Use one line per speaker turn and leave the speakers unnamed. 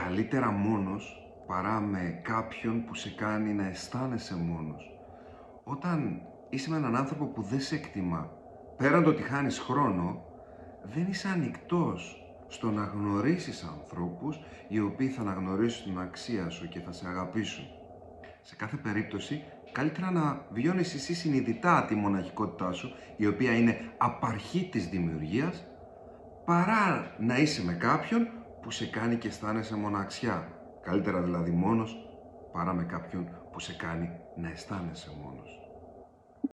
καλύτερα μόνος παρά με κάποιον που σε κάνει να αισθάνεσαι μόνος. Όταν είσαι με έναν άνθρωπο που δεν σε εκτιμά, πέραν το ότι χάνεις χρόνο, δεν είσαι ανοιχτός στο να γνωρίσεις ανθρώπους οι οποίοι θα αναγνωρίσουν την αξία σου και θα σε αγαπήσουν. Σε κάθε περίπτωση, καλύτερα να βιώνεις εσύ συνειδητά τη μοναχικότητά σου, η οποία είναι απαρχή της δημιουργίας, παρά να είσαι με κάποιον που σε κάνει και αισθάνεσαι μοναξιά. Καλύτερα δηλαδή μόνος, παρά με κάποιον που σε κάνει να αισθάνεσαι μόνος.